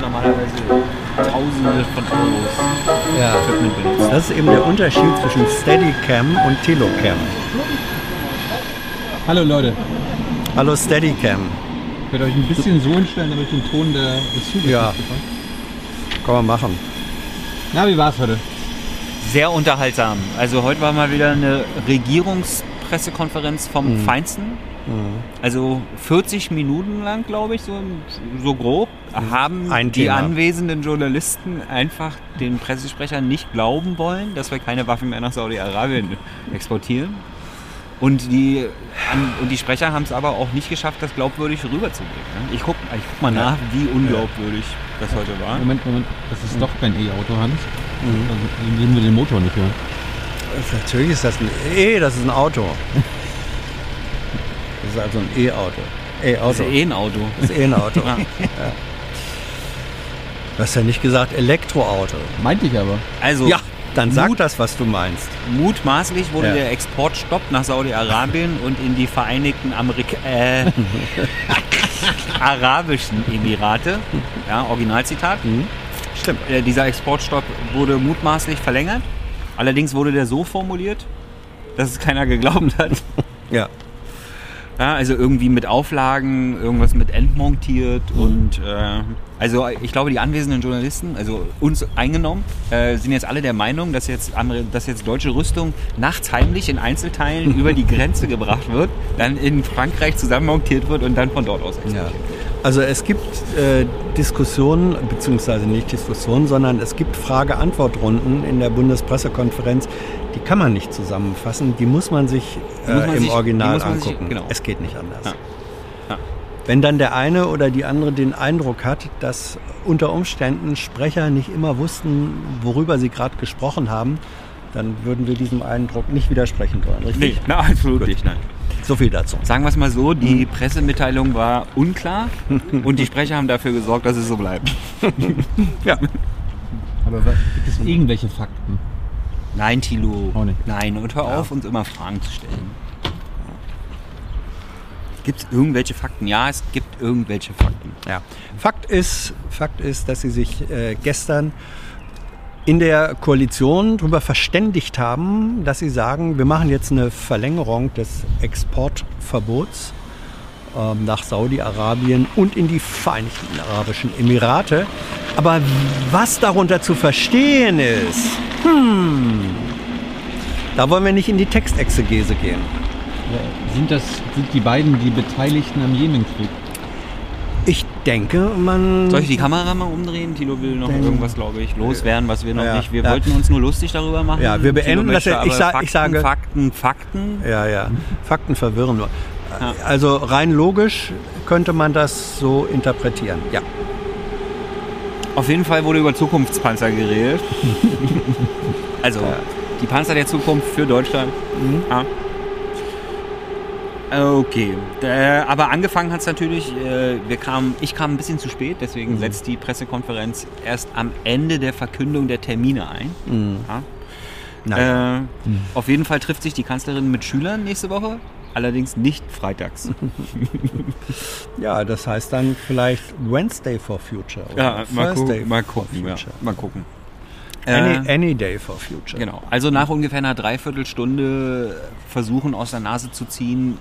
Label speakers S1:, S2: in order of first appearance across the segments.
S1: normalerweise Tausende von Euros
S2: Ja.
S1: Equipment benutzt.
S2: Das ist eben der Unterschied zwischen Steadicam und Telocam.
S3: Hallo Leute,
S2: Hallo Steadicam.
S3: ich werde euch ein bisschen so hinstellen, damit ich den Ton der, des Zuges
S2: Ja. Kann man machen.
S3: Na, wie war's heute?
S1: Sehr unterhaltsam. Also heute war mal wieder eine Regierungspressekonferenz vom
S2: Mhm.
S1: Feinsten. Also 40 Minuten lang, glaube ich, so, so grob, haben
S2: Mhm. Ein
S1: die
S2: Thema.
S1: anwesenden Journalisten einfach den Pressesprechern nicht glauben wollen, dass wir keine Waffen mehr nach Saudi-Arabien exportieren. Und die, und die Sprecher haben es aber auch nicht geschafft, das glaubwürdig rüberzubringen. ne? Ich gucke ich guck mal nach, wie unglaubwürdig das heute war.
S3: Moment, Moment, das ist doch kein E-Auto, Hans. Dann würden wir den Motor nicht hören.
S2: Natürlich ist das ein E, das ist ein Auto. Das ist also ein E-Auto.
S1: Das
S2: E-Auto.
S1: ist eh ein Auto.
S2: Das ist eh ein Auto.
S1: Ja.
S2: Du hast ja nicht gesagt Elektroauto.
S3: Meinte ich aber.
S1: Also,
S2: Ja, dann sag
S1: Mut-
S2: das, was du meinst.
S1: Mutmaßlich wurde
S2: Ja.
S1: der Exportstopp nach Saudi-Arabien und in die Vereinigten Amerika äh, Arabischen Emirate. Ja, Originalzitat.
S2: Stimmt.
S1: Äh, dieser Exportstopp wurde mutmaßlich verlängert. Allerdings wurde der so formuliert, dass es keiner geglaubt hat.
S2: Ja.
S1: Ja, also irgendwie mit Auflagen, irgendwas mit entmontiert und äh, also ich glaube, die anwesenden Journalisten, also uns eingenommen, äh, sind jetzt alle der Meinung, dass jetzt, Amer- dass jetzt deutsche Rüstung nachts heimlich in Einzelteilen über die Grenze gebracht wird, dann in Frankreich zusammenmontiert wird und dann von dort aus
S2: Ja.
S1: exportiert wird.
S2: Also es gibt äh, Diskussionen, beziehungsweise nicht Diskussionen, sondern es gibt Frage-Antwort-Runden in der Bundespressekonferenz. Die kann man nicht zusammenfassen, die muss man sich
S1: Die muss
S2: äh,
S1: man
S2: im
S1: sich-
S2: Original
S1: man sich-
S2: angucken.
S1: genau.
S2: Es geht nicht anders.
S1: Ja. Ja.
S2: Wenn dann der eine oder die andere den Eindruck hat, dass unter Umständen Sprecher nicht immer wussten, worüber sie gerade gesprochen haben, dann würden wir diesem Eindruck nicht widersprechen wollen. Richtig?
S1: Nee, na, absolut nicht, nein.
S2: So viel dazu.
S1: Sagen wir es mal so, die Pressemitteilung war unklar und die Sprecher haben dafür gesorgt, dass es so bleibt.
S2: Ja.
S3: Aber was, gibt es irgendwelche Fakten?
S1: Nein, Tilo.
S3: Auch nicht.
S1: Nein, und hör auf, uns immer Fragen zu stellen. Gibt es irgendwelche Fakten? Ja, es gibt irgendwelche Fakten.
S2: Ja. Fakt ist, Fakt ist, dass sie sich äh, gestern in der Koalition darüber verständigt haben, dass sie sagen, wir machen jetzt eine Verlängerung des Exportverbots ähm, nach Saudi-Arabien und in die Vereinigten Arabischen Emirate. Aber was darunter zu verstehen ist, hm, da wollen wir nicht in die Textexegese gehen.
S3: Sind das sind die beiden die Beteiligten am Jemenkrieg?
S2: Ich denke, man
S1: Soll ich die Kamera mal umdrehen? Tilo will noch irgendwas, glaube ich, loswerden, was wir noch
S2: Ja,
S1: nicht. Wir
S2: ja.
S1: wollten uns nur lustig darüber machen.
S2: Ja, wir beenden das ja- ich sag-
S1: Fakten,
S2: ich sage-
S1: Fakten, Fakten.
S2: Ja, ja. Fakten verwirren nur.
S1: Ja.
S2: Also rein logisch könnte man das so interpretieren. Ja.
S1: Auf jeden Fall wurde über Zukunftspanzer geredet. also die Panzer der Zukunft für Deutschland. Ja. Okay, äh, aber angefangen hat es natürlich, äh, wir kamen, ich kam ein bisschen zu spät, deswegen setzt die Pressekonferenz erst am Ende der Verkündung der Termine ein. Ja.
S2: Naja.
S1: Äh, Auf jeden Fall trifft sich die Kanzlerin mit Schülern nächste Woche, allerdings nicht freitags.
S2: ja, das heißt dann vielleicht Wednesday for Future. Oder
S1: Ja, mal,
S2: Thursday
S1: gucken, mal
S2: for
S1: gucken. Ja,
S2: Future.
S1: mal gucken.
S2: Any,
S1: Äh,
S2: any Day for Future.
S1: Genau. Also nach ungefähr einer Dreiviertelstunde versuchen aus der Nase zu ziehen,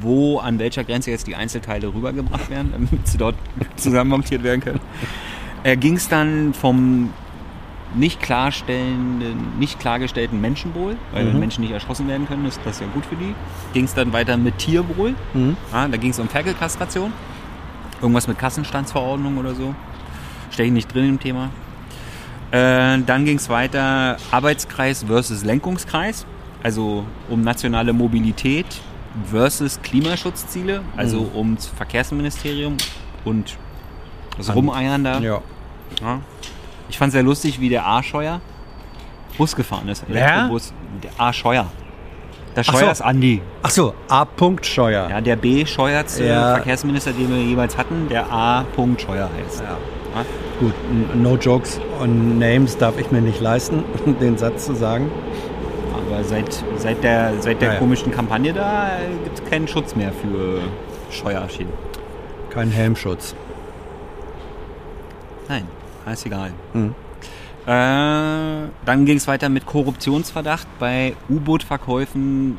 S1: wo an welcher Grenze jetzt die Einzelteile rübergebracht werden, damit sie dort zusammenmontiert werden können. Äh, Ging es dann vom nicht klarstellenden, nicht klargestellten Menschenwohl, weil wenn Menschen nicht erschossen werden können, ist das ja gut für die. Ging es dann weiter mit Tierwohl.
S2: Mhm.
S1: Ja, da ging es um Ferkelkastration. Irgendwas mit Kassenstandsverordnung oder so. Stelle ich nicht drin im Thema. Äh, dann ging es weiter Arbeitskreis versus Lenkungskreis. Also um nationale Mobilität versus Klimaschutzziele. Also ums Verkehrsministerium und das
S2: An-
S1: Rumeiern da.
S2: Ja.
S1: Ja. Ich fand sehr lustig, wie der A-Scheuer Bus gefahren ist.
S2: Wer?
S1: Elektrobus. Der A-Scheuer. Der
S2: Ach so.
S1: Scheuer ist Andi.
S2: Ach so, A. Scheuer.
S1: Ja, der B. scheuertste
S2: Ja.
S1: Verkehrsminister, den wir jeweils hatten, der A. Scheuer heißt.
S2: Ja.
S1: Ja.
S2: Gut, no jokes on names darf ich mir nicht leisten, den Satz zu sagen.
S1: Aber seit, seit der, seit der
S2: Ja, ja.
S1: komischen Kampagne da gibt es keinen Schutz mehr für Scheuerschienen.
S2: Kein Helmschutz.
S1: Nein, ist egal.
S2: Hm.
S1: Äh, dann ging es weiter mit Korruptionsverdacht bei U-Boot-Verkäufen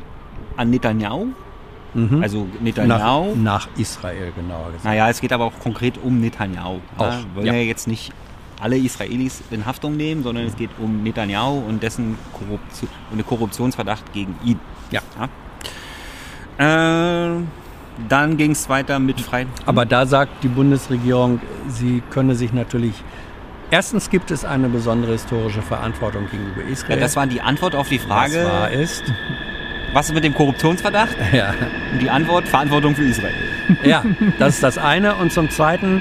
S1: an Netanyahu.
S2: Mhm.
S1: Also Netanyahu.
S2: nach, nach Israel, genauer gesagt.
S1: Naja, es geht aber auch konkret um Netanyahu.
S2: Auch,
S1: Ja, wollen
S2: ja.
S1: ja jetzt nicht alle Israelis in Haftung nehmen, sondern es geht um Netanyahu und dessen Korruption, und den Korruptionsverdacht gegen ihn.
S2: Ja.
S1: Ja. Äh, dann ging es weiter mit Frei.
S2: Aber da sagt die Bundesregierung, sie könne sich natürlich. Erstens gibt es eine besondere historische Verantwortung gegenüber
S1: ja,
S2: Israel.
S1: das war die Antwort auf die Frage,
S2: was wahr ist.
S1: was ist mit dem Korruptionsverdacht?
S2: Ja.
S1: Und die Antwort, Verantwortung für Israel.
S2: ja, das ist das eine. Und zum Zweiten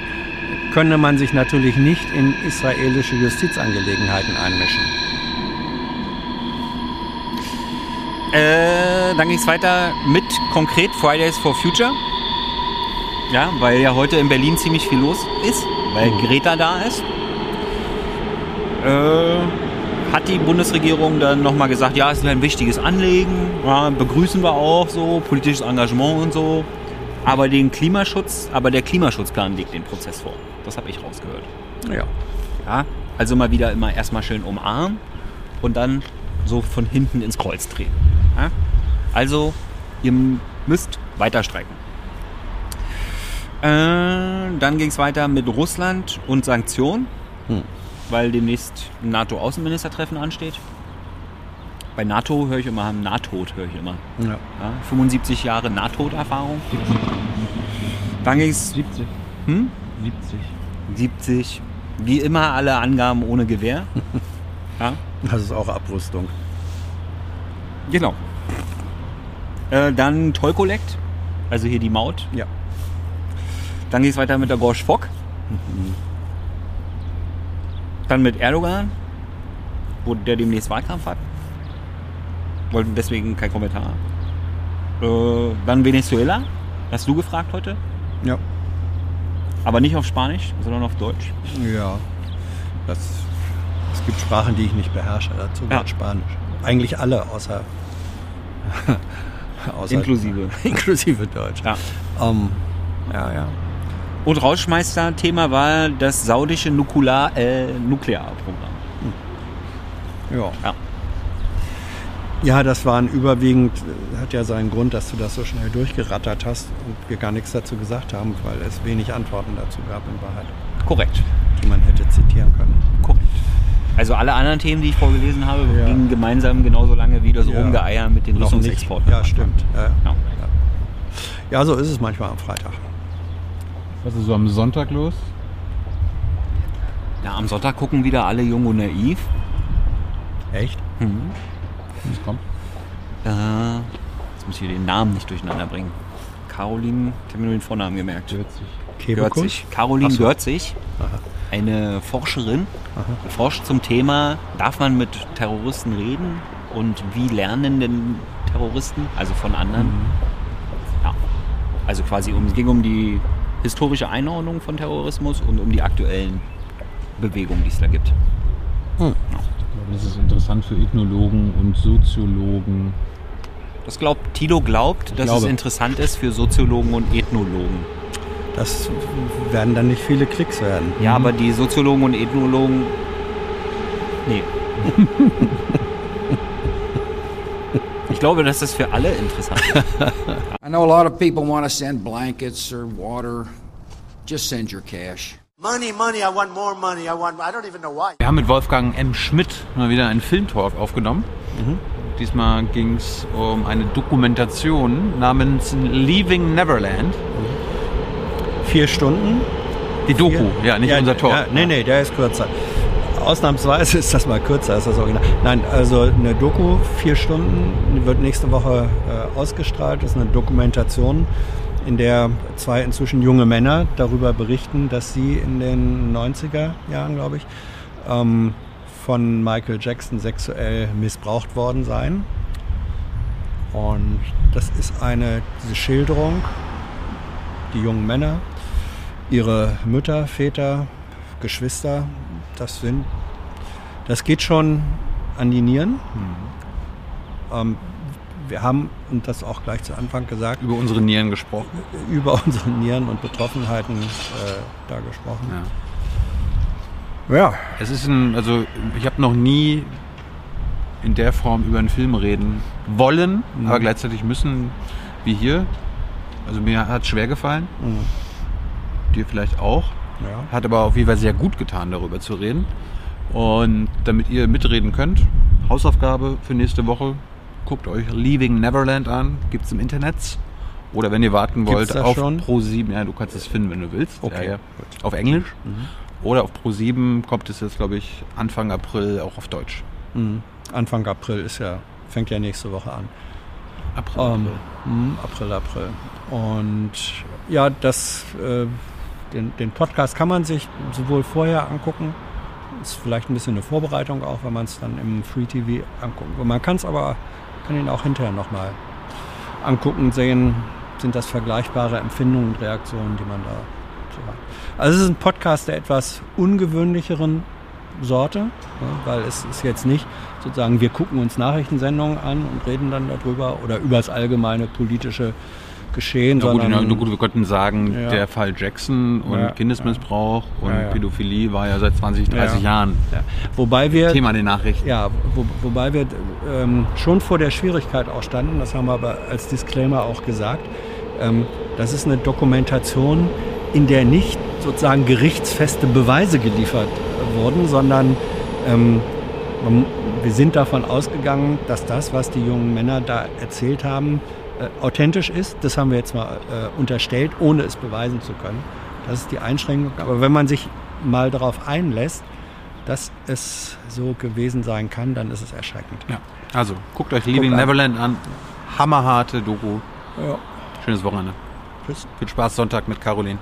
S2: könne man sich natürlich nicht in israelische Justizangelegenheiten einmischen.
S1: Äh, dann ging es weiter mit konkret Fridays for Future. Ja, weil ja heute in Berlin ziemlich viel los ist, weil Greta da ist. Äh, hat die Bundesregierung dann nochmal gesagt, ja, es ist ein wichtiges Anliegen, ja, begrüßen wir auch so, politisches Engagement und so. Aber den Klimaschutz, aber der Klimaschutzplan legt den Prozess vor. Das habe ich rausgehört.
S2: Ja.
S1: Ja, also mal wieder immer erstmal schön umarmen und dann so von hinten ins Kreuz drehen. Ja? Also, ihr müsst weiter streiken. Äh, dann ging es weiter mit Russland und Sanktionen,
S2: Hm.
S1: weil demnächst ein NATO-Außenministertreffen ansteht. Bei NATO höre ich immer, NATO höre ich immer.
S2: ja.
S1: Ja? 75 Jahre NATO-Erfahrung. Dann ging es
S3: 70.
S1: hm?
S3: 70.
S1: 70. Wie immer alle Angaben ohne Gewehr. ja?
S2: Das ist auch Abrüstung.
S1: Genau. Äh, dann Toll-Collect, also hier die Maut.
S2: Ja.
S1: Dann geht es weiter mit der Gorsch Fock. Dann mit Erdogan, wo der demnächst Wahlkampf hat. Wollten deswegen kein Kommentar. Äh, dann Venezuela, hast du gefragt heute,
S2: Ja.
S1: aber nicht auf Spanisch, sondern auf Deutsch.
S2: Ja. Das, es gibt Sprachen, die ich nicht beherrsche. Dazu
S1: Ja.
S2: gehört Spanisch. Eigentlich alle außer. außer
S1: Inklusive.
S2: inklusive Deutsch.
S1: Ja.
S2: Ähm, ja, ja.
S1: Und Rauschmeister-Thema war das saudische Nukular, äh, Nuklearprogramm.
S2: Ja.
S1: Ja.
S2: Ja, das waren überwiegend, äh, hat ja seinen Grund, dass du das so schnell durchgerattert hast und wir gar nichts dazu gesagt haben, weil es wenig Antworten dazu gab in Wahrheit,
S1: Korrekt.
S2: die man hätte zitieren können.
S1: Korrekt. Also alle anderen Themen, die ich vorgelesen habe,
S2: Ja.
S1: gingen gemeinsam genauso lange wie das
S2: Ja.
S1: Rumgeeier mit den. Rüstungsexporten.
S2: Ja, stimmt. Ja.
S1: Ja.
S2: ja, so ist es manchmal am Freitag.
S3: Was ist so am Sonntag los?
S1: Ja, am Sonntag gucken wieder alle jung und naiv.
S2: Echt?
S1: Mhm.
S3: Was kommt?
S1: Äh, jetzt muss ich hier den Namen nicht durcheinander bringen. Caroline, ich habe mir nur den Vornamen gemerkt.
S3: 40.
S2: Kebekus?
S1: Görzig. Caroline
S2: so.
S1: Görzig,
S2: Aha.
S1: eine Forscherin,
S2: Aha.
S1: forscht zum Thema, darf man mit Terroristen reden und wie lernen denn Terroristen, also von anderen?
S2: Mhm.
S1: Ja. Also quasi um, es ging um die historische Einordnung von Terrorismus und um die aktuellen Bewegungen, die es da gibt.
S3: Ich glaube, das ist interessant für Ethnologen und Soziologen.
S1: Das glaubt, Tilo glaubt, dass es
S3: glaube.
S1: interessant ist für Soziologen und Ethnologen.
S2: Das werden dann nicht viele Klicks werden.
S1: Ja, aber die Soziologen und Ethnologen. Nee. ich glaube, dass das für alle interessant ist.
S4: I know a lot of people want to send blankets or water. Just send your cash.
S5: Money, money, I want more money. I want, I don't even know why.
S6: Wir haben mit Wolfgang M. Schmidt mal wieder einen Filmtalk aufgenommen. Diesmal ging es um eine Dokumentation namens Leaving Neverland.
S2: Vier Stunden?
S6: Die Doku,
S2: Vier?
S6: ja, nicht unser Talk.
S2: Ja, nee, nee, der ist kürzer. Ausnahmsweise ist das mal kürzer als das Original. Nein, also eine Doku, vier Stunden, wird nächste Woche äh, ausgestrahlt. Das ist eine Dokumentation, in der zwei inzwischen junge Männer darüber berichten, dass sie in den 90er Jahren, glaube ich, ähm, von Michael Jackson sexuell missbraucht worden seien. Und das ist eine diese Schilderung, die jungen Männer, ihre Mütter, Väter, Geschwister, das sind, das geht schon an die Nieren. Ähm, wir haben, und das auch gleich zu Anfang gesagt,
S6: Über unsere Nieren gesprochen.
S2: über unsere Nieren und Betroffenheiten äh, da gesprochen.
S6: Ja.
S2: Ja,
S6: Es ist ein, also ich habe noch nie in der Form über einen Film reden wollen,
S2: Mhm.
S6: aber gleichzeitig müssen, wie hier. Also mir hat es schwer gefallen. Dir vielleicht auch.
S2: Mhm. ja.
S6: Hat aber auf jeden Fall sehr gut getan, darüber zu reden. Und damit ihr mitreden könnt, Hausaufgabe für nächste Woche, guckt euch Leaving Neverland an, gibt es im Internet. Oder wenn ihr warten wollt, auf
S2: schon?
S6: Pro7, ja, du kannst es finden, wenn du willst.
S2: Okay,
S6: Ja, ja. Auf Englisch. Oder auf Pro7 kommt es jetzt, glaube ich, Anfang April auch auf Deutsch.
S2: Mhm. Anfang April ist ja, fängt ja nächste Woche an.
S6: April.
S2: Ähm, mhm, April, April. Und ja, das, äh, den, den Podcast kann man sich sowohl vorher angucken, ist vielleicht ein bisschen eine Vorbereitung auch, wenn man es dann im Free TV anguckt. Man kann es aber, kann ihn auch hinterher nochmal angucken, sehen, sind das vergleichbare Empfindungen und Reaktionen, die man da so hat. Also es ist ein Podcast der etwas ungewöhnlicheren Sorte, weil es ist jetzt nicht sozusagen, wir gucken uns Nachrichtensendungen an und reden dann darüber oder über das allgemeine politische Geschehen,
S6: Na gut,
S2: sondern
S6: na gut, wir könnten sagen,
S2: Ja.
S6: der Fall Jackson und
S2: Ja,
S6: Kindesmissbrauch und
S2: Ja, ja.
S6: Pädophilie war ja seit 20, 30
S2: Ja.
S6: Jahren
S2: ja. wobei wir
S6: Thema in den Nachrichten.
S2: Ja, wo, wobei wir ähm, schon vor der Schwierigkeit auch standen, das haben wir aber als Disclaimer auch gesagt, ähm, das ist eine Dokumentation, in der nicht sozusagen gerichtsfeste Beweise geliefert wurden, sondern ähm, wir sind davon ausgegangen, dass das, was die jungen Männer da erzählt haben, äh, authentisch ist. Das haben wir jetzt mal äh, unterstellt, ohne es beweisen zu können. Das ist die Einschränkung. Aber wenn man sich mal darauf einlässt, dass es so gewesen sein kann, dann ist es erschreckend.
S6: Ja. Also, guckt euch Leaving
S2: an.
S6: Neverland an. Hammerharte Doku.
S2: Ja.
S6: Schönes Wochenende.
S2: Tschüss.
S6: Viel Spaß Sonntag mit Caroline.